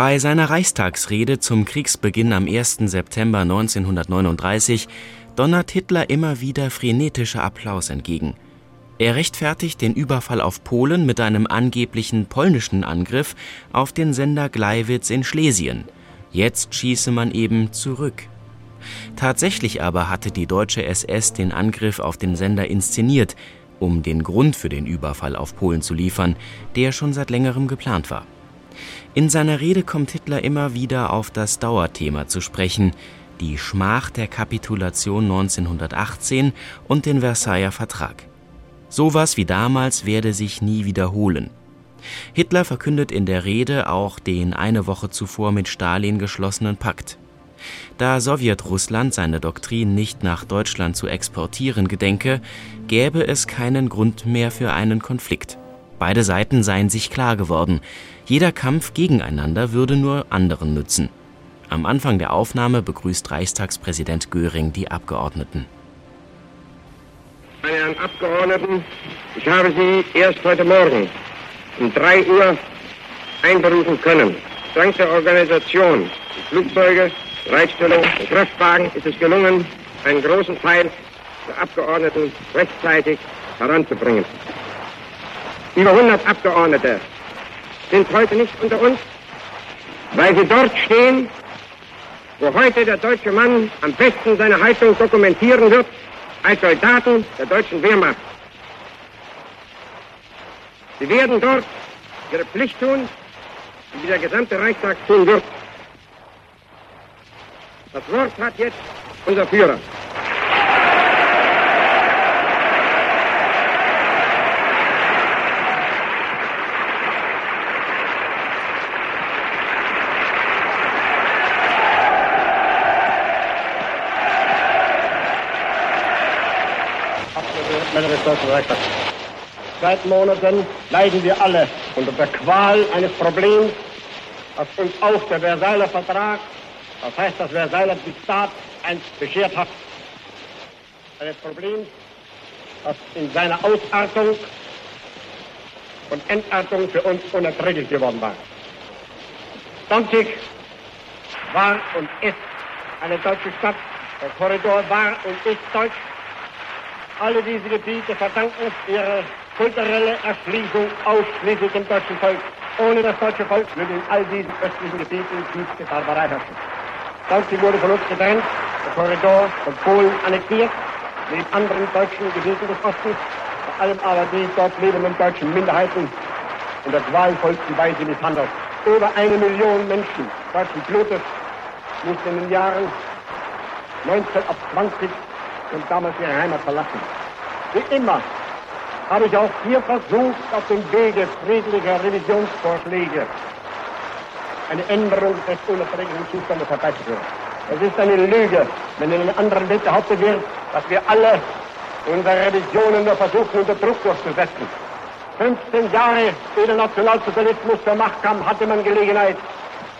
Bei seiner Reichstagsrede zum Kriegsbeginn am 1. September 1939 donnert Hitler immer wieder frenetischer Applaus entgegen. Er rechtfertigt den Überfall auf Polen mit einem angeblichen polnischen Angriff auf den Sender Gleiwitz in Schlesien. Jetzt schieße man eben zurück. Tatsächlich aber hatte die deutsche SS den Angriff auf den Sender inszeniert, um den Grund für den Überfall auf Polen zu liefern, der schon seit längerem geplant war. In seiner Rede kommt Hitler immer wieder auf das Dauerthema zu sprechen, die Schmach der Kapitulation 1918 und den Versailler Vertrag. Sowas wie damals werde sich nie wiederholen. Hitler verkündet in der Rede auch den eine Woche zuvor mit Stalin geschlossenen Pakt. Da Sowjetrussland seine Doktrin nicht nach Deutschland zu exportieren gedenke, gäbe es keinen Grund mehr für einen Konflikt. Beide Seiten seien sich klar geworden, jeder Kampf gegeneinander würde nur anderen nützen. Am Anfang der Aufnahme begrüßt Reichstagspräsident Göring die Abgeordneten. Meine Herren Abgeordneten, ich habe Sie erst heute Morgen um 3 Uhr einberufen können. Dank der Organisation, Flugzeuge, Bereitstellung Kraftwagen ist es gelungen, einen großen Teil der Abgeordneten rechtzeitig heranzubringen. Über 100 Abgeordnete sind heute nicht unter uns, weil sie dort stehen, wo heute der deutsche Mann am besten seine Haltung dokumentieren wird, als Soldaten der deutschen Wehrmacht. Sie werden dort ihre Pflicht tun, wie der gesamte Reichstag tun wird. Das Wort hat jetzt unser Führer. Seit Monaten leiden wir alle unter der Qual eines Problems, das uns auch der Versailler Vertrag das heißt, das Versailler Diktat einst beschert hat. Eines Problems, das in seiner Ausartung und Entartung für uns unerträglich geworden war. Danzig war und ist eine deutsche Stadt. Der Korridor war und ist deutsch. Alle diese Gebiete verdanken ihre kulturelle Erschließung ausschließlich dem deutschen Volk. Ohne das deutsche Volk würde in all diesen östlichen Gebieten tiefste Barbarei herrschen. Danzig wurde von uns getrennt, der Korridor von Polen annektiert, neben anderen deutschen Gebieten des Ostens, vor allem aber die dort lebenden deutschen Minderheiten in der qualvollsten Weise misshandelt. Über eine Million Menschen deutschen Blutes mussten in den Jahren 19 ab 20 und damals ihre Heimat verlassen. Wie immer habe ich auch hier versucht, auf dem Wege friedlicher Revisionsvorschläge eine Änderung des unerträglichen Zustandes herbeizuführen. Es ist eine Lüge, wenn in einem anderen Welt behauptet wird, dass wir alle unsere Revisionen nur versuchen, unter Druck durchzusetzen. 15 Jahre ehe der Nationalsozialismus zur Macht kam, hatte man Gelegenheit,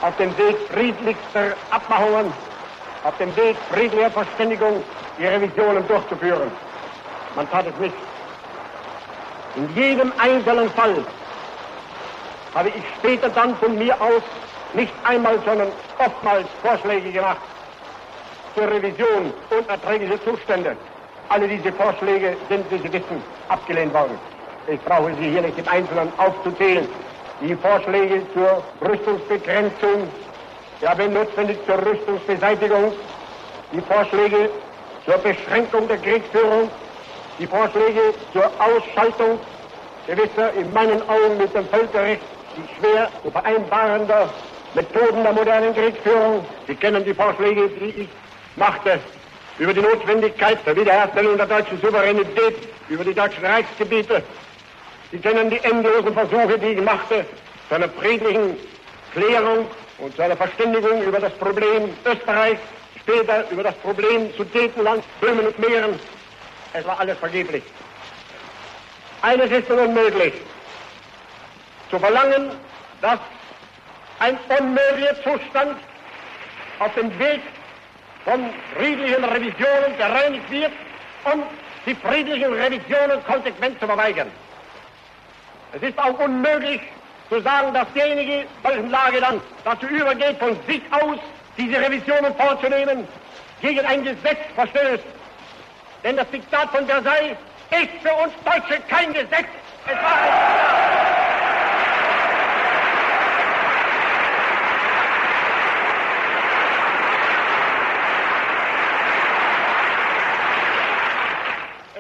auf dem Weg friedlichster Abmachungen, auf dem Weg friedlicher Verständigung die Revisionen durchzuführen. Man tat es nicht. In jedem einzelnen Fall habe ich später dann von mir aus nicht einmal, sondern oftmals Vorschläge gemacht zur Revision unerträglicher Zustände. Alle diese Vorschläge sind, wie Sie wissen, abgelehnt worden. Ich brauche sie hier nicht im Einzelnen aufzuzählen. Die Vorschläge zur Rüstungsbegrenzung, ja, wenn notwendig zur Rüstungsbeseitigung, die Vorschläge zur Beschränkung der Kriegsführung, die Vorschläge zur Ausschaltung gewisser, in meinen Augen mit dem Völkerrecht, die schwer zu vereinbarender Methoden der modernen Kriegsführung. Sie kennen die Vorschläge, die ich machte über die Notwendigkeit der Wiederherstellung der deutschen Souveränität über die deutschen Reichsgebiete. Sie kennen die endlosen Versuche, die ich machte, zu einer friedlichen Klärung und zu einer Verständigung über das Problem Österreichs, später über das Problem Sudetenland, Böhmen und Mähren. Es war alles vergeblich. Eines ist nun unmöglich, zu verlangen, dass ein unmöglicher Zustand auf dem Weg von friedlichen Revisionen gereinigt wird, um die friedlichen Revisionen konsequent zu verweigern. Es ist auch unmöglich, zu sagen, dass derjenige solchen Lage dann dazu übergeht, von sich aus diese Revisionen vorzunehmen, gegen ein Gesetz verstößt. Denn das Diktat von Versailles ist für uns Deutsche kein Gesetz. Es war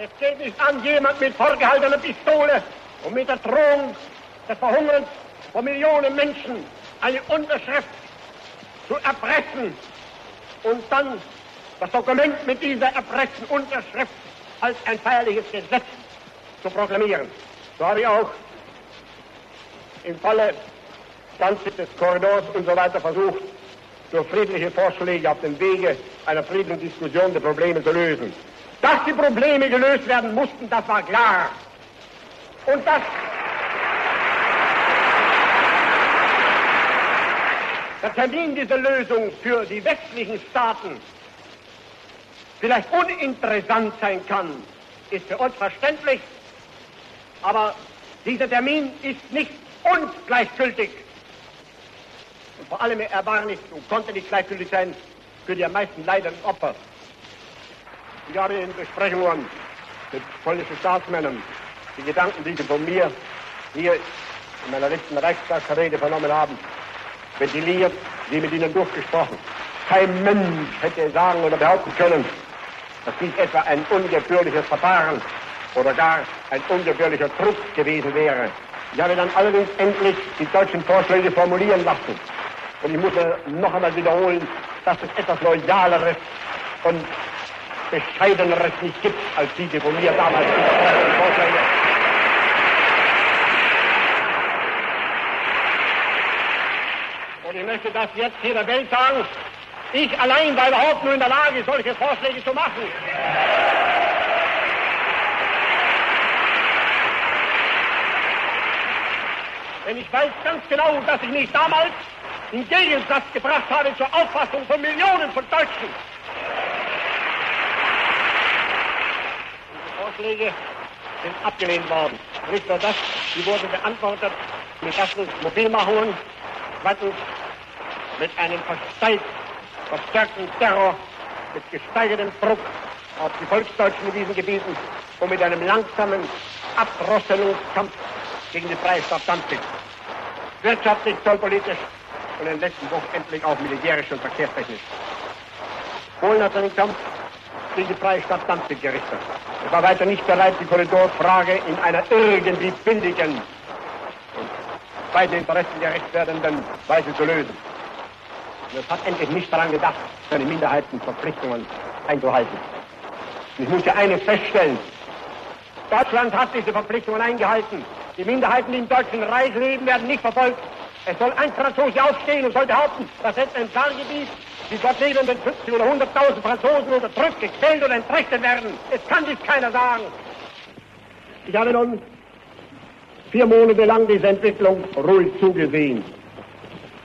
Es geht nicht an, jemand mit vorgehaltener Pistole und mit der Drohung des Verhungerns von Millionen Menschen eine Unterschrift zu erpressen und dann das Dokument mit dieser erpressten Unterschrift als ein feierliches Gesetz zu proklamieren. So habe ich auch im Falle Transit des Korridors und so weiter versucht, durch friedliche Vorschläge auf dem Wege einer friedlichen Diskussion die Probleme zu lösen. Dass die Probleme gelöst werden mussten, das war klar. Und dass der Termin dieser Lösung für die westlichen Staaten vielleicht uninteressant sein kann, ist für uns verständlich, aber dieser Termin ist nicht uns gleichgültig. Und vor allem, er war nicht und konnte nicht gleichgültig sein für die am meisten leidenden Opfer. Ich habe in Besprechungen mit polnischen Staatsmännern die Gedanken, die sie von mir hier in meiner letzten Reichstagsrede vernommen haben, ventiliert, sie mit ihnen durchgesprochen. Kein Mensch hätte sagen oder behaupten können, dass dies etwa ein ungebührliches Verfahren oder gar ein ungebührlicher Druck gewesen wäre. Ich habe dann allerdings endlich die deutschen Vorschläge formulieren lassen. Und ich muss noch einmal wiederholen, dass es etwas Loyaleres und Bescheideneres nicht gibt, als diese von mir damals Vorschläge. Und ich möchte das jetzt hier der Welt sagen. Ich allein war überhaupt nur in der Lage, solche Vorschläge zu machen. Denn ich weiß ganz genau, dass ich mich damals in Gegensatz gebracht habe zur Auffassung von Millionen von Deutschen. Vorschläge sind abgelehnt worden. Nicht nur das, sie wurden beantwortet mit erstens Mobilmachungen, zweitens mit einem verstärkten Terror, mit gesteigertem Druck auf die Volksdeutschen in diesen Gebieten und mit einem langsamen Abdrosselungskampf gegen die Freistaat Danzig. Wirtschaftlich, zollpolitisch und in den letzten Wochen endlich auch militärisch und verkehrstechnisch. Polen hat seinen Kampf gegen die Freistaat Danzig gerichtet. Es war weiter nicht bereit, die Korridorfrage in einer irgendwie billigen und beiden Interessen gerecht werdenden Weise zu lösen. Und es hat endlich nicht daran gedacht, seine Minderheitenverpflichtungen einzuhalten. Und ich ja eines feststellen. Deutschland hat diese Verpflichtungen eingehalten. Die Minderheiten, die im deutschen Reich leben, werden nicht verfolgt. Es soll ein Franzose aufstehen und soll behaupten, dass jetzt ein Saargebiet die dort lebenden 50 oder 100.000 Franzosen unterdrückt, gequält oder entrechtet werden. Es kann dies keiner sagen. Ich habe nun vier Monate lang diese Entwicklung ruhig zugesehen.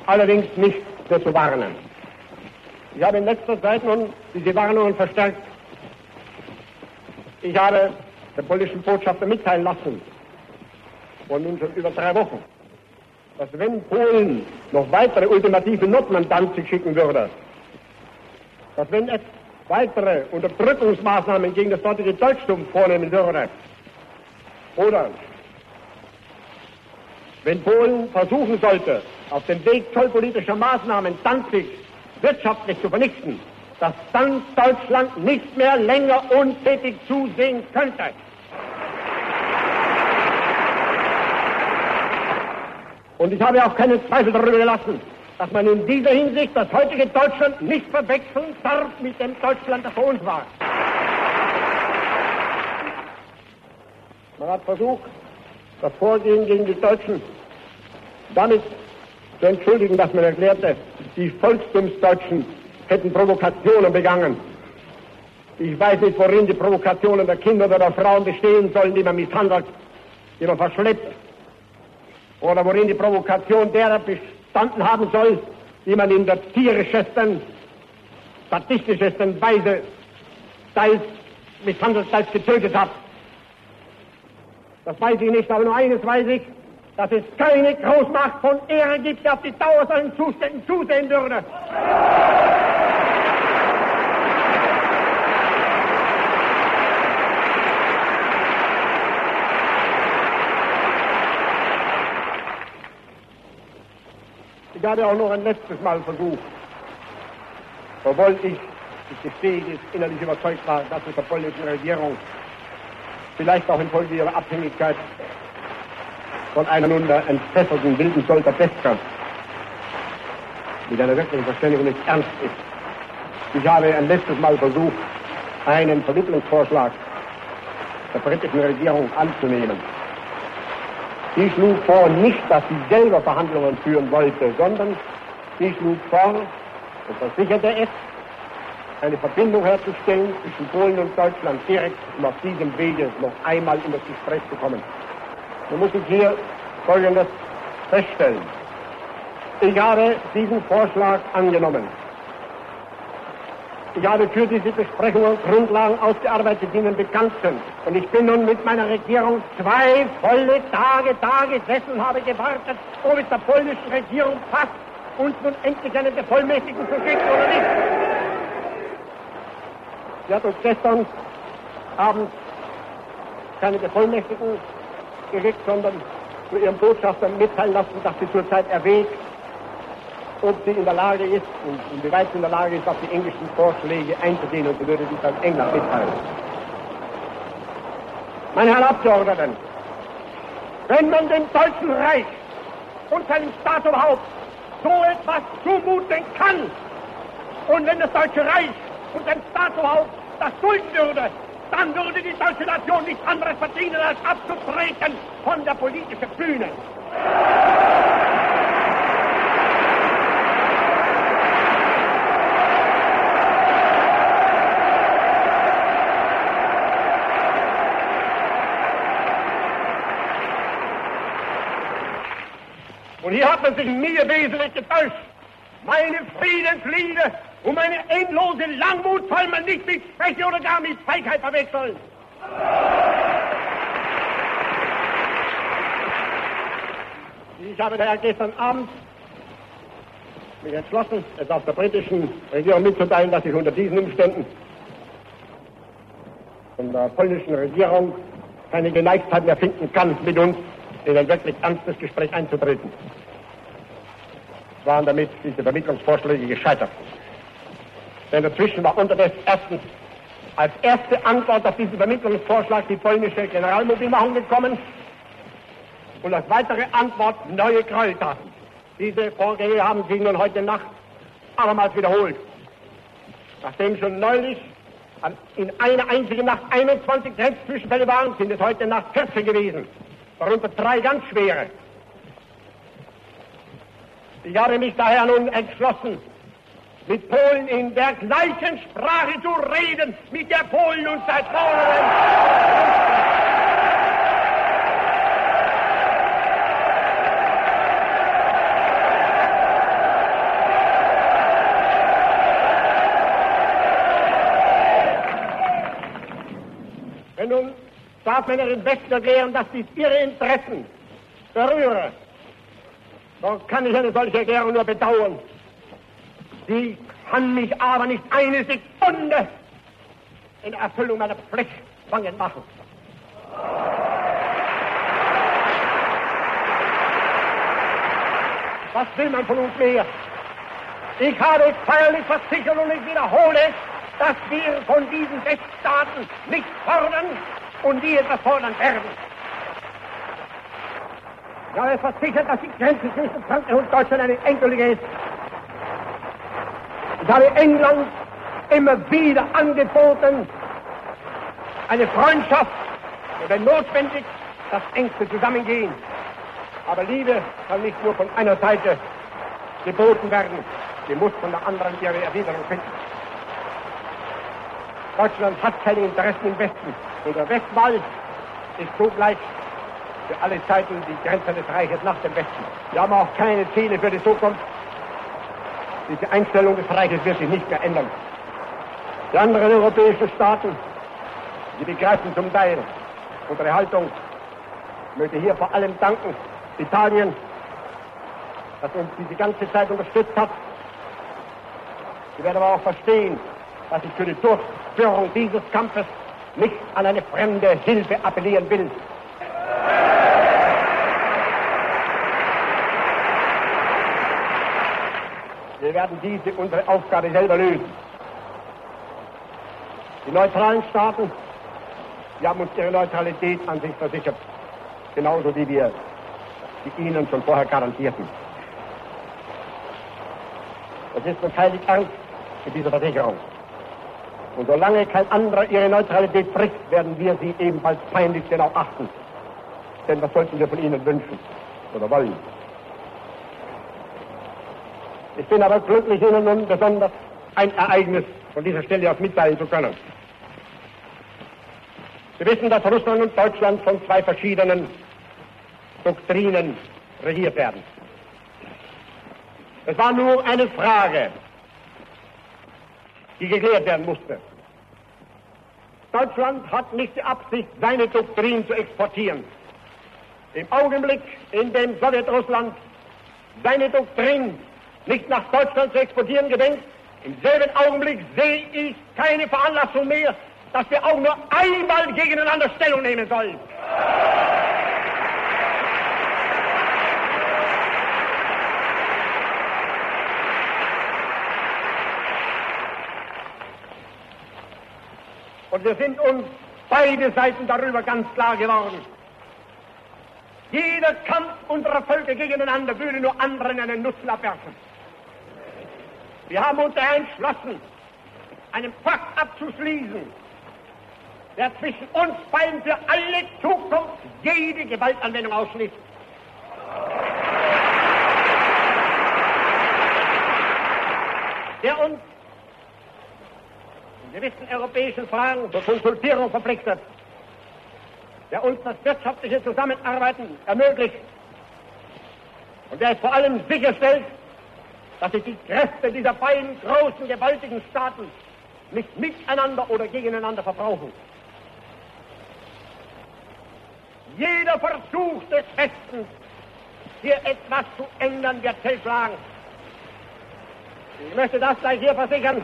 Allerdings nicht zu warnen. Ich habe in letzter Zeit nun diese Warnungen verstärkt. Ich habe der polnischen Botschafter mitteilen lassen, vor nun schon über drei Wochen, dass wenn Polen noch weitere ultimative Noten an Danzig schicken würde, dass wenn es weitere Unterdrückungsmaßnahmen gegen das dortige Deutschtum vornehmen würde, oder wenn Polen versuchen sollte, auf dem Weg zollpolitischer Maßnahmen Danzig wirtschaftlich zu vernichten, dass dann Deutschland nicht mehr länger untätig zusehen könnte. Und ich habe auch keinen Zweifel darüber gelassen, dass man in dieser Hinsicht das heutige Deutschland nicht verwechseln darf mit dem Deutschland, das vor uns war. Man hat versucht, das Vorgehen gegen die Deutschen damit zu entschuldigen, dass man erklärte, die Volkstumsdeutschen hätten Provokationen begangen. Ich weiß nicht, worin die Provokationen der Kinder oder der Frauen bestehen sollen, die man misshandelt, die man verschleppt, oder worin die Provokation derer bestanden haben soll, die man in der tierischesten, sadistischesten Weise teils misshandelt, teils getötet hat. Das weiß ich nicht, aber nur eines weiß ich, dass es keine Großmacht von Ehre gibt, die auf die Dauer seinen Zuständen zusehen würde. Ich habe auch noch ein letztes Mal versucht, obwohl ich, ich gestehe, jetzt innerlich überzeugt war, dass es der polnischen Regierung vielleicht auch infolge ihrer Abhängigkeit von einem nunmehr entfesselten wilden Solter Peska mit einer wirklichen Verständigung nicht ernst ist. Ich habe ein letztes Mal versucht, einen Vermittlungsvorschlag der britischen Regierung anzunehmen. Sie schlug vor, nicht, dass sie selber Verhandlungen führen wollte, sondern sie schlug vor und versicherte es, eine Verbindung herzustellen zwischen Polen und Deutschland direkt, um auf diesem Wege noch einmal in das Gespräch zu kommen. Nun muss ich hier Folgendes feststellen. Ich habe diesen Vorschlag angenommen. Ich habe für diese Besprechungen Grundlagen ausgearbeitet, die Ihnen bekannt sind. Und ich bin nun mit meiner Regierung zwei volle Tage da gesessen habe gewartet, ob es der polnischen Regierung passt, uns nun endlich einen Bevollmächtigten zu schicken oder nicht. Sie hat uns gestern Abend keine Bevollmächtigen geschickt, sondern zu ihrem Botschafter mitteilen lassen, dass sie zurzeit erwägt, ob sie in der Lage ist und inwieweit sie in der Lage ist, auf die englischen Vorschläge einzugehen und sie würde dies an England mitteilen. Meine Herren Abgeordneten, wenn man dem Deutschen Reich und seinem Staat überhaupt so etwas zumuten kann und wenn das Deutsche Reich und sein Staat überhaupt das dulden würde, dann würde die deutsche Nation nichts anderes verdienen, als abzutreten von der politischen Bühne. Und hier hat man sich mir wesentlich getäuscht. Meine Friedensliebe und meine endlose Langmut soll man nicht mit Schwäche oder gar mit Feigheit verwechseln. Ich habe daher gestern Abend mich entschlossen, es auf der britischen Regierung mitzuteilen, dass ich unter diesen Umständen von der polnischen Regierung keine Geneigtheit mehr finden kann, mit uns in ein wirklich ernstes Gespräch einzutreten. Waren damit diese Vermittlungsvorschläge gescheitert. Denn dazwischen war unterdessen erstens als erste Antwort auf diesen Vermittlungsvorschlag die polnische Generalmobilmachung gekommen und als weitere Antwort neue Gräueltaten. Diese Vorgänge haben sich nun heute Nacht abermals wiederholt. Nachdem schon neulich in einer einzigen Nacht 21 Grenzzwischenfälle waren, sind es heute Nacht 14 gewesen, darunter drei ganz schwere. Ich habe mich daher nun entschlossen, mit Polen in der gleichen Sprache zu reden, mit der Polen uns Wenn nun Staatsmänner im Westen erklären, dass dies ihre Interessen. Berühre, dann kann ich eine solche Erklärung nur bedauern. Sie kann mich aber nicht eine Sekunde in Erfüllung meiner Pflicht zwangen machen. Was will man von uns mehr? Ich habe feierlich versichert und ich wiederhole dass wir von diesen Rechtsstaaten nichts fordern und die etwas fordern werden. Ich habe versichert, dass die Grenze zwischen Frankreich und Deutschland eine endgültige ist. Ich habe England immer wieder angeboten, eine Freundschaft und wenn notwendig das engste Zusammengehen. Aber Liebe kann nicht nur von einer Seite geboten werden, sie muss von der anderen ihre Erwiderung finden. Deutschland hat keine Interessen im Westen. Und der Westwall ist zugleich für alle Zeiten die Grenze des Reiches nach dem Westen. Wir haben auch keine Ziele für die Zukunft. Diese Einstellung des Reiches wird sich nicht mehr ändern. Die anderen europäischen Staaten, die begreifen zum Teil unsere Haltung. Ich möchte hier vor allem danken Italien, das uns diese ganze Zeit unterstützt hat. Sie werden aber auch verstehen, dass ich für die Durchführung dieses Kampfes nicht an eine fremde Hilfe appellieren will. Wir werden diese unsere Aufgabe selber lösen. Die neutralen Staaten, die haben uns ihre Neutralität an sich versichert. Genauso wie wir die ihnen schon vorher garantierten. Es ist uns heilig ernst mit dieser Versicherung. Und solange kein anderer ihre Neutralität bricht, werden wir sie ebenfalls peinlich genau achten. Denn was sollten wir von ihnen wünschen oder wollen? Ich bin aber glücklich, Ihnen nun besonders ein Ereignis von dieser Stelle aus mitteilen zu können. Sie wissen, dass Russland und Deutschland von zwei verschiedenen Doktrinen regiert werden. Es war nur eine Frage, die geklärt werden musste. Deutschland hat nicht die Absicht, seine Doktrin zu exportieren. Im Augenblick, in dem Sowjetrussland seine Doktrin nicht nach Deutschland zu exportieren gedenkt, im selben Augenblick sehe ich keine Veranlassung mehr, dass wir auch nur einmal gegeneinander Stellung nehmen sollen. Und wir sind uns beide Seiten darüber ganz klar geworden. Jeder Kampf unserer Völker gegeneinander würde nur anderen einen Nutzen abwerfen. Wir haben uns entschlossen, einen Pakt abzuschließen, der zwischen uns beiden für alle Zukunft jede Gewaltanwendung ausschließt. Der uns gewissen europäischen Fragen zur Konsultierung verpflichtet, der uns das wirtschaftliche Zusammenarbeiten ermöglicht und der es vor allem sicherstellt, dass sich die Kräfte dieser beiden großen, gewaltigen Staaten nicht miteinander oder gegeneinander verbrauchen. Jeder Versuch des Westens, hier etwas zu ändern, wird fehlschlagen. Ich möchte das gleich hier versichern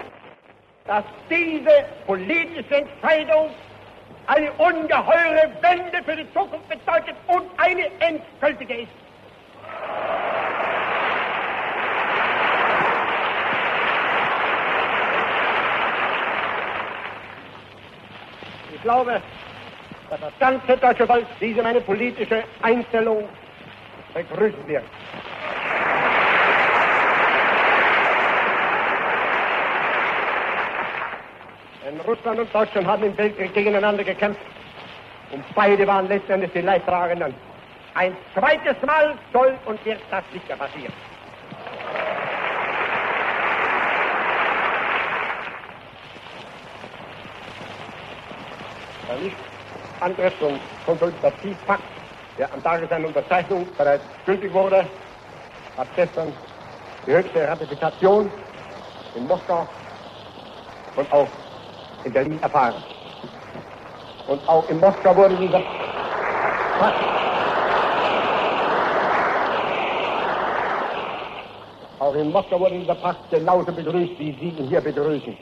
dass diese politische Entscheidung eine ungeheure Wende für die Zukunft bedeutet und eine endgültige ist. Ich glaube, dass das ganze deutsche Volk diese meine politische Einstellung begrüßen wird. Denn Russland und Deutschland haben im Weltkrieg gegeneinander gekämpft und beide waren letztendlich die Leidtragenden. Ein zweites Mal soll und wird das nicht mehr passieren. Der nicht Angriffs- und Konsultativpakt, der am Tage seiner Unterzeichnung bereits gültig wurde, hat gestern die höchste Ratifikation in Moskau und auch in Berlin erfahren. Und auch in Moskau wurde dieser Pakt Auch in Moskau wurde dieser Pakt genauso begrüßt, wie Sie ihn hier begrüßen.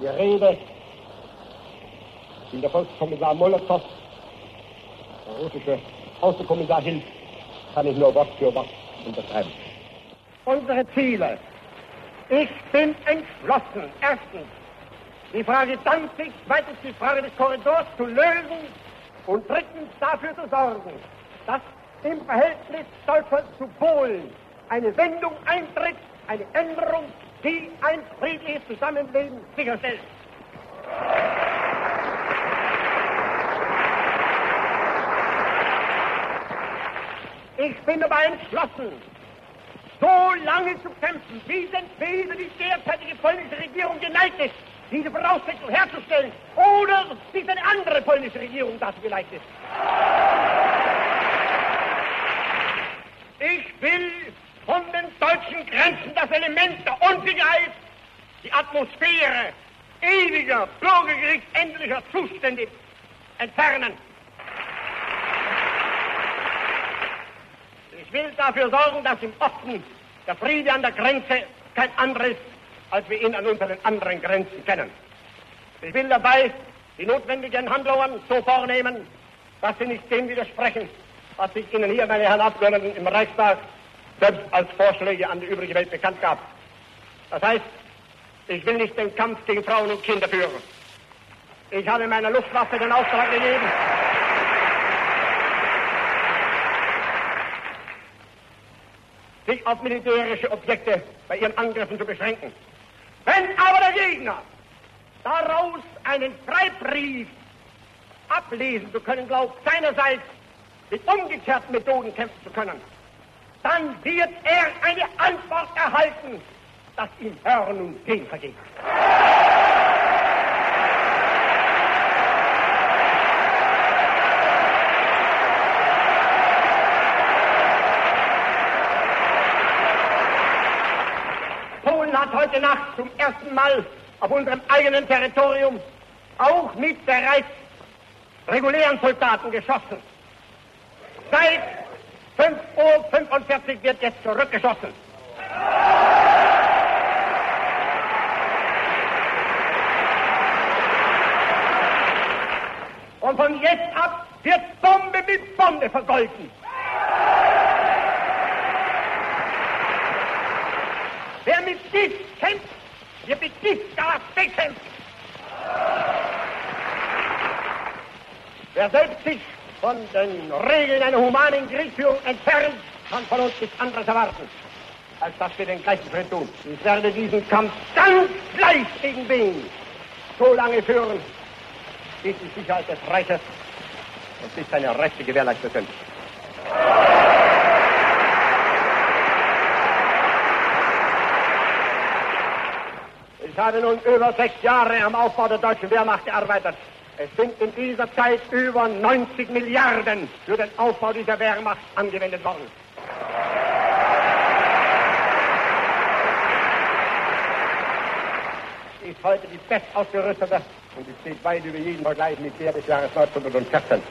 Die Rede, die der Volkskommissar Molotow, der russische Außenkommissar Hill, kann ich nur Wort für Wort unterschreiben. Unsere Ziele. Ich bin entschlossen, erstens, die Frage Danzig, zweitens die Frage des Korridors zu lösen und drittens dafür zu sorgen, dass im Verhältnis Deutschland zu Polen eine Wendung eintritt, eine Änderung, die ein friedliches Zusammenleben sicherstellt. Ich bin aber entschlossen, so lange zu kämpfen, bis entweder die derzeitige polnische Regierung geneigt ist, diese Voraussetzung herzustellen, oder bis eine andere polnische Regierung dazu geneigt ist. Ich will von den deutschen Grenzen das Element der Unsicherheit, die Atmosphäre ewiger, bürgerkriegsähnlicher Zustände entfernen. Will dafür sorgen, dass im Osten der Friede an der Grenze kein anderes, als wir ihn an unseren anderen Grenzen kennen. Ich will dabei die notwendigen Handlungen so vornehmen, dass sie nicht dem widersprechen, was ich Ihnen hier, meine Herren Abgeordneten, im Reichstag selbst als Vorschläge an die übrige Welt bekannt gab. Das heißt, ich will nicht den Kampf gegen Frauen und Kinder führen. Ich habe meiner Luftwaffe den Auftrag gegeben, sich auf militärische Objekte bei ihren Angriffen zu beschränken. Wenn aber der Gegner daraus einen Freibrief ablesen zu können glaubt, seinerseits mit umgekehrten Methoden kämpfen zu können, dann wird er eine Antwort erhalten, dass ihm Hören und Sehen vergeht. Polen hat heute Nacht zum ersten Mal auf unserem eigenen Territorium auch mit bereits regulären Soldaten geschossen. Seit 5.45 Uhr wird jetzt zurückgeschossen. Und von jetzt ab wird Bombe mit Bombe vergolten. Wer mit Gift kämpft, wird mit Giftgas bekämpft. Wer selbst sich von den Regeln einer humanen Kriegsführung entfernt, kann von uns nichts anderes erwarten, als dass wir den gleichen Schritt tun. Ich werde diesen Kampf ganz gleich gegen wen so lange führen, bis die Sicherheit des Reiches und bis seine Rechte gewährleistet sind. Ich habe nun über sechs Jahre am Aufbau der deutschen Wehrmacht gearbeitet. Es sind in dieser Zeit über 90 Milliarden für den Aufbau dieser Wehrmacht angewendet worden. Sie ist heute die bestausgerüstete und sie steht weit über jeden Vergleich mit der des Jahres 1914.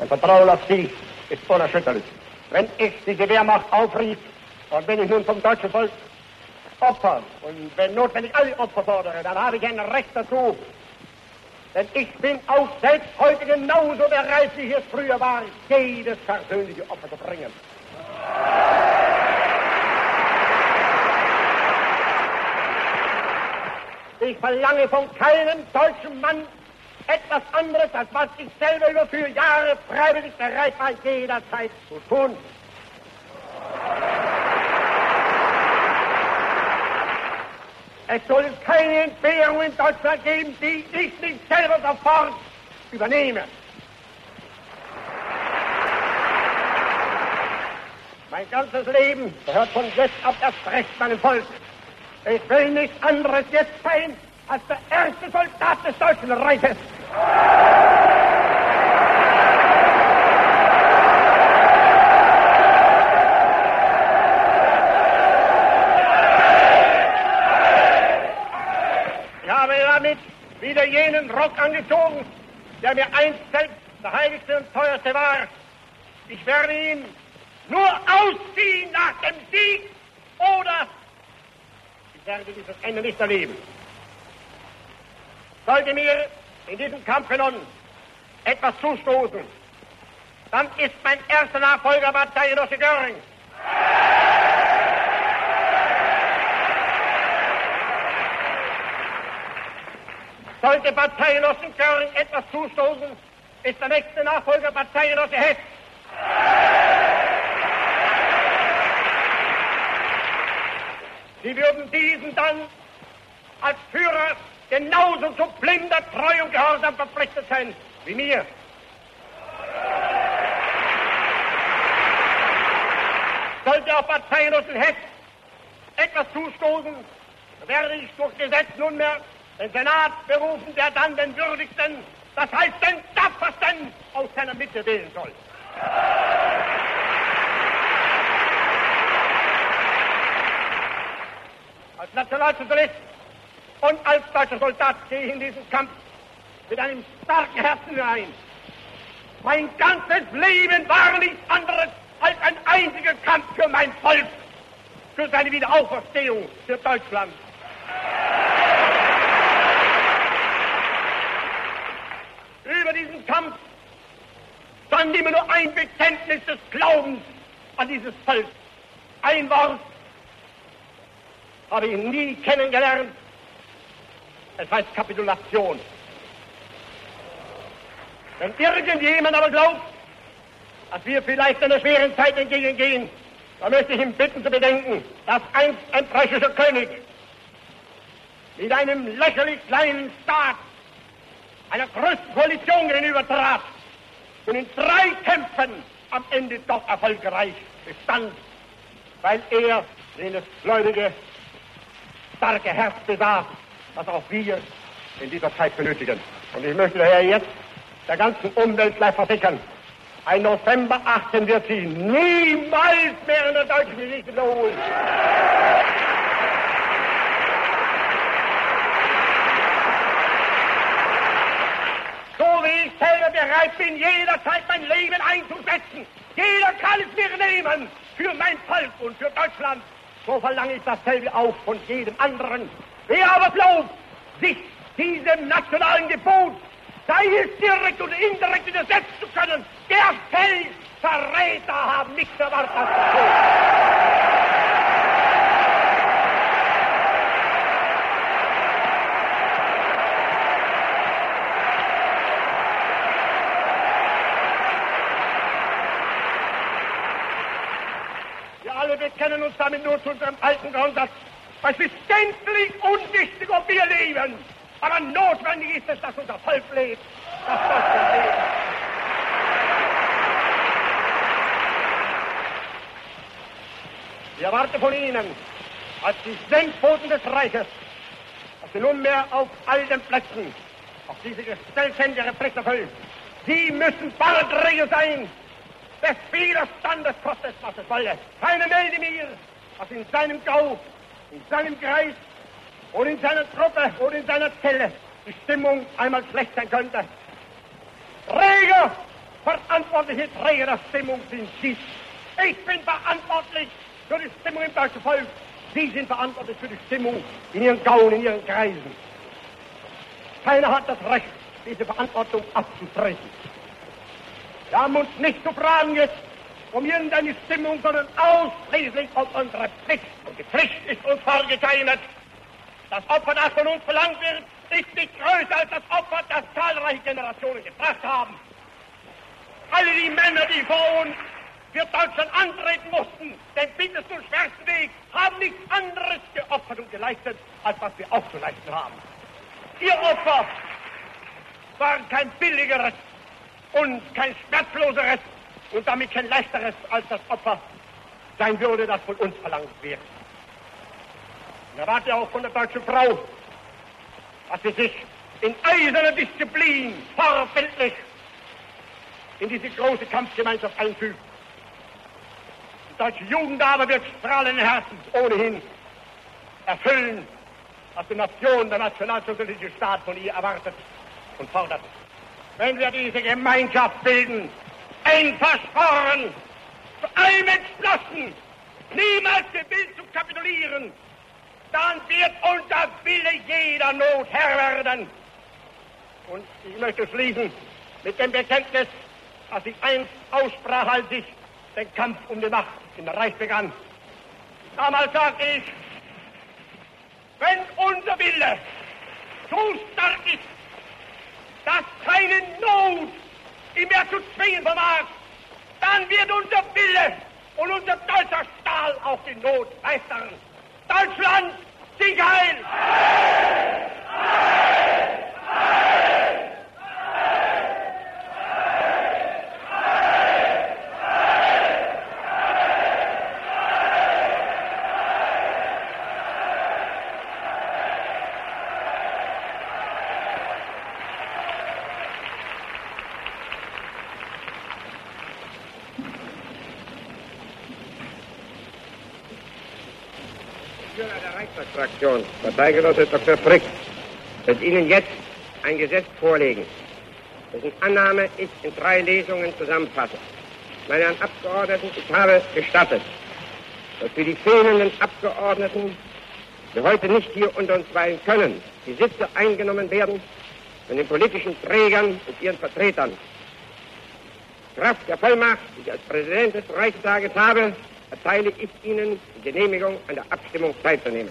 Mein Vertrauen auf Sie ist unerschütterlich. Wenn ich diese Wehrmacht aufrief und wenn ich nun vom deutschen Volk Opfer und wenn notwendig alle Opfer fordere, dann habe ich ein Recht dazu, denn ich bin auch selbst heute genauso bereit, wie ich es früher war, jedes persönliche Opfer zu bringen. Ich verlange von keinem deutschen Mann etwas anderes, als was ich selber über vier Jahre freiwillig bereit war, jederzeit zu tun. Es soll keine Entbehrung in Deutschland geben, die ich nicht selber sofort übernehme. Mein ganzes Leben gehört von jetzt ab erst recht meinem Volk. Ich will nichts anderes jetzt sein als der erste Soldat des Deutschen Reiches. Ich habe damit wieder jenen Rock angezogen, der mir einst selbst der heiligste und teuerste war. Ich werde ihn nur ausziehen nach dem Sieg oder ich werde dieses Ende nicht erleben. Sollte mir in diesem Kampf nun etwas zustoßen, dann ist mein erster Nachfolger Parteienosse Göring. Sollte Parteigenossen Göring etwas zustoßen, ist der nächste Nachfolger Parteigenosse Hess. Sie würden diesen dann als Führer genauso zu blinder Treu und Gehorsam verpflichtet sein wie mir. Sollte auf Parteigenossen Hess etwas zustoßen, werde ich durch Gesetz nunmehr den Senat berufen, der dann den würdigsten, das heißt den tapfersten aus seiner Mitte wählen soll. Als Nationalsozialist und als deutscher Soldat gehe ich in diesen Kampf mit einem starken Herzen hinein. Mein ganzes Leben war nichts anderes als ein einziger Kampf mein Volk, für seine Wiederauferstehung, für Deutschland. Über diesen Kampf immer nur ein Bekenntnis des Glaubens an dieses Volk. Ein Wort habe ich nie kennengelernt. Es heißt Kapitulation. Wenn irgendjemand aber glaubt, dass wir vielleicht einer schweren Zeit entgegengehen, dann möchte ich ihn bitten zu bedenken, dass einst ein preußischer König mit einem lächerlich kleinen Staat einer größten Koalition gegenübertrat und in drei Kämpfen am Ende doch erfolgreich bestand, weil er jenes gläubige, starke Herz besaß, was auch wir in dieser Zeit benötigen. Und ich möchte daher jetzt der ganzen Umwelt gleich versichern, ein November 18 wird sie niemals mehr in der deutschen Geschichte wiederholen. So wie ich selber bereit bin, jederzeit mein Leben einzusetzen. Jeder kann es mir nehmen für mein Volk und für Deutschland. So verlange ich dasselbe auch von jedem anderen. Wer aber glaubt, sich diesem nationalen Gebot sei es direkt oder indirekt widersetzen zu können, der fällt. Verräter haben nichts erwartet bekennen uns damit nur zu unserem alten Grundsatz. Es ist gänzlich unwichtig, ob wir leben. Aber notwendig ist es, dass unser Volk lebt. Das Volk lebt. Ich erwarte von Ihnen, als die Senkboten des Reiches, dass Sie nunmehr auf all den Plätzen, auf diese gestellten ihre Pflicht erfüllen. Sie müssen Ballträger sein, des Widerstandes kostet, was es wolle. Keiner melde mir, was in seinem Gau, in seinem Kreis oder in seiner Truppe oder in seiner Zelle die Stimmung einmal schlecht sein könnte. Träger, verantwortliche Träger der Stimmung sind Sie. Ich bin verantwortlich für die Stimmung im deutschen Volk. Sie sind verantwortlich für die Stimmung in Ihren Gauen, in Ihren Kreisen. Keiner hat das Recht, diese Verantwortung abzutreten. Wir haben uns nicht zu fragen jetzt um irgendeine Stimmung, sondern ausschließlich um unsere Pflicht. Und die Pflicht ist uns vorgezeichnet. Das Opfer, das von uns verlangt wird, ist nicht größer als das Opfer, das zahlreiche Generationen gebracht haben. Alle die Männer, die vor uns für Deutschland antreten mussten, den bittersten und schwersten Weg, haben nichts anderes geopfert und geleistet, als was wir auch zu leisten haben. Ihr Opfer war kein billigeres und kein schmerzloseres und damit kein leichteres als das Opfer sein würde, das von uns verlangt wird. Ich erwarte auch von der deutschen Frau, dass sie sich in eiserner Disziplin vorbildlich in diese große Kampfgemeinschaft einfügt. Die deutsche Jugend aber wird strahlenden Herzens ohnehin erfüllen, was die Nation, der nationalsozialistische Staat von ihr erwartet und fordert. Wenn wir diese Gemeinschaft bilden, einverschworen, zu allem entschlossen, niemals gewillt zu kapitulieren, dann wird unser Wille jeder Not Herr werden. Und ich möchte schließen mit dem Bekenntnis, das ich einst aussprach, als ich den Kampf um die Macht der Reich begann. Damals sagte ich, wenn unser Wille so stark ist, dass keine Not ihn mehr zu zwingen vermag, dann wird unser Wille und unser deutscher Stahl auch die Not meistern. Deutschland, Sieg heil! Führer der Reichstagsfraktion, Parteigenosse Dr. Frick, wird Ihnen jetzt ein Gesetz vorlegen, dessen Annahme ich in drei Lesungen zusammenfasse. Meine Herren Abgeordneten, ich habe gestattet, dass für die fehlenden Abgeordneten, die heute nicht hier unter uns weilen können, die Sitze eingenommen werden von den politischen Trägern und ihren Vertretern. Kraft der Vollmacht, die ich als Präsident des Reichstages habe, erteile ich Ihnen die Genehmigung, an der Abstimmung teilzunehmen.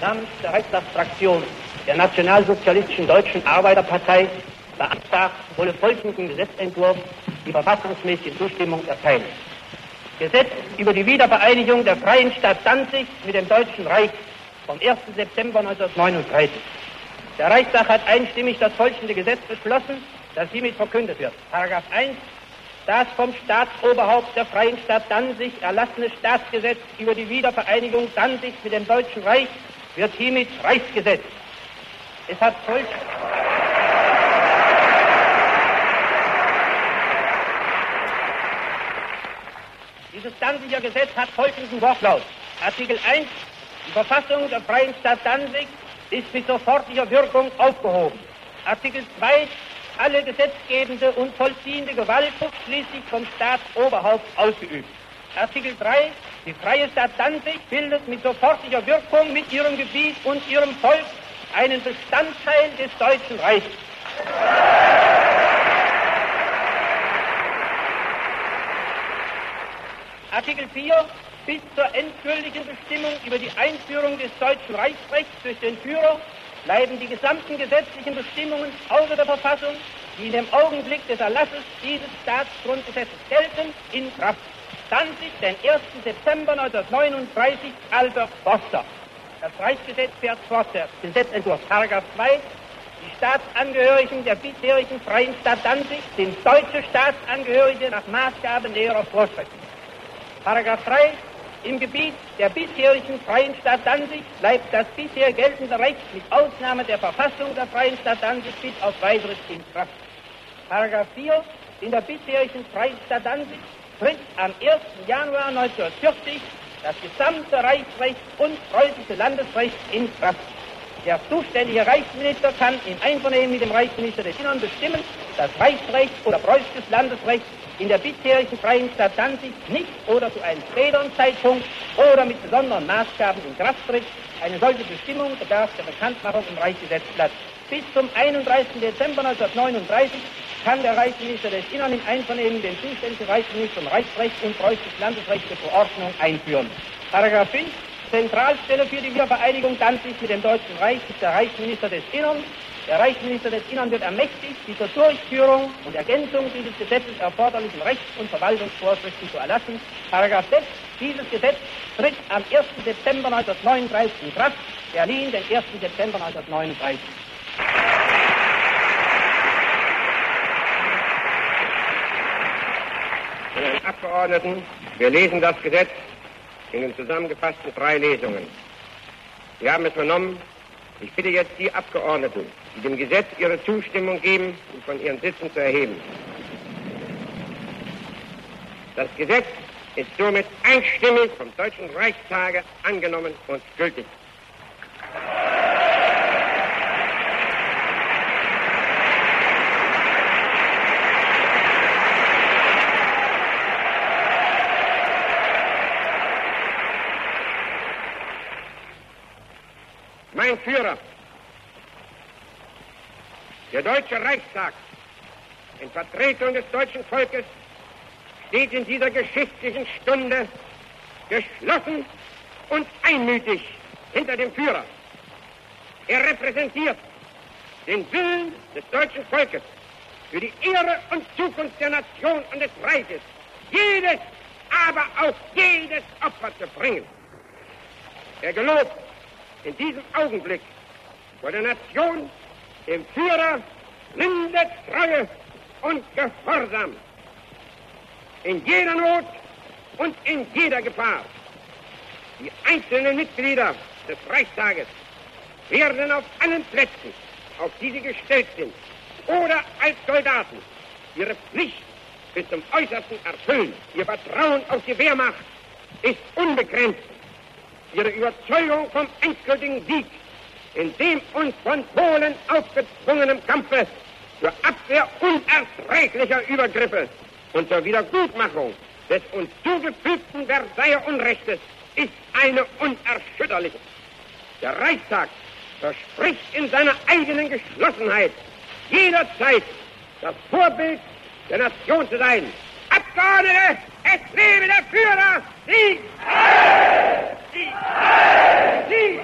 Namens der Reichstagsfraktion der Nationalsozialistischen Deutschen Arbeiterpartei beantragt wohl folgenden Gesetzentwurf die verfassungsmäßige Zustimmung erteilen. Gesetz über die Wiedervereinigung der freien Stadt Danzig mit dem Deutschen Reich vom 1. September 1939. Der Reichstag hat einstimmig das folgende Gesetz beschlossen, das hiermit verkündet wird. Paragraph 1. Das vom Staatsoberhaupt der freien Stadt Danzig erlassene Staatsgesetz über die Wiedervereinigung Danzigs mit dem Deutschen Reich wird hiermit Reichsgesetz. Es hat folgt. Dieses Danziger Gesetz hat folgenden Wortlaut. Artikel 1. Die Verfassung der Freien Stadt Danzig ist mit sofortiger Wirkung aufgehoben. Artikel 2. Alle gesetzgebende und vollziehende Gewalt schließlich vom Staatsoberhaupt ausgeübt. Artikel 3. Die Freie Stadt Danzig bildet mit sofortiger Wirkung mit ihrem Gebiet und ihrem Volk einen Bestandteil des Deutschen Reichs. Artikel 4 bis zur endgültigen Bestimmung über die Einführung des deutschen Reichsrechts durch den Führer bleiben die gesamten gesetzlichen Bestimmungen außer der Verfassung, die in dem Augenblick des Erlasses dieses Staatsgrundgesetzes gelten, in Kraft. 20, den 1. September 1939, Albert Foster. Das Reichsgesetz fährt fort, der Gesetzentwurf, Paragraph 2. Die Staatsangehörigen der bisherigen freien Stadt Danzig sind deutsche Staatsangehörige nach Maßgabe näherer Vorschriften. Paragraph 3. Im Gebiet der bisherigen freien Stadt Danzig bleibt das bisher geltende Recht mit Ausnahme der Verfassung der freien Stadt Danzig bis auf weiteres in Kraft. Paragraph 4. In der bisherigen freien Stadt Danzig tritt am 1. Januar 1940 das gesamte Reichsrecht und preußische Landesrecht in Kraft. Der zuständige Reichsminister kann im Einvernehmen mit dem Reichsminister des Innern bestimmen, dass Reichsrecht oder preußisches Landesrecht in der bisherigen freien Stadt Danzig nicht oder zu einem späteren Zeitpunkt oder mit besonderen Maßgaben in Kraft tritt. Eine solche Bestimmung bedarf der Bekanntmachung im Reichsgesetzblatt. Bis zum 31. Dezember 1939 kann der Reichsminister des Innern im Einvernehmen den zuständigen Reichsminister um Reichsrecht und preußisches Landesrecht zur Verordnung einführen. Paragraph 5. Zentralstelle für die Wiedervereinigung Danzig mit dem Deutschen Reich ist der Reichsminister des Innern. Der Reichsminister des Innern wird ermächtigt, die zur Durchführung und Ergänzung dieses Gesetzes erforderlichen Rechts- und Verwaltungsvorschriften zu erlassen. Paragraph 6. Dieses Gesetz tritt am 1. Dezember 1939 in Kraft. Berlin, den 1. Dezember 1939. Meine Abgeordneten, wir lesen das Gesetz in den zusammengefassten drei Lesungen. Wir haben es vernommen. Ich bitte jetzt die Abgeordneten, die dem Gesetz ihre Zustimmung geben, um von ihren Sitzen zu erheben. Das Gesetz ist somit einstimmig vom Deutschen Reichstage angenommen und gültig. Mein Führer, der Deutsche Reichstag in Vertretung des deutschen Volkes steht in dieser geschichtlichen Stunde geschlossen und einmütig hinter dem Führer. Er repräsentiert den Willen des deutschen Volkes für die Ehre und Zukunft der Nation und des Reiches, jedes, aber auch jedes Opfer zu bringen. Er gelobt in diesem Augenblick vor der Nation dem Führer blinde Treue und Gehorsam in jeder Not und in jeder Gefahr. Die einzelnen Mitglieder des Reichstages werden auf allen Plätzen, auf die sie gestellt sind, oder als Soldaten ihre Pflicht bis zum Äußersten erfüllen. Ihr Vertrauen auf die Wehrmacht ist unbegrenzt. Ihre Überzeugung vom endgültigen Sieg in dem uns von Polen aufgezwungenen Kampfe zur Abwehr unerträglicher Übergriffe und zur Wiedergutmachung des uns zugefügten Versailler Unrechtes ist eine unerschütterliche. Der Reichstag verspricht in seiner eigenen Geschlossenheit jederzeit das Vorbild der Nation zu sein. Abgeordnete, es lebe der Führer! Sieg! Sieg! Sieg!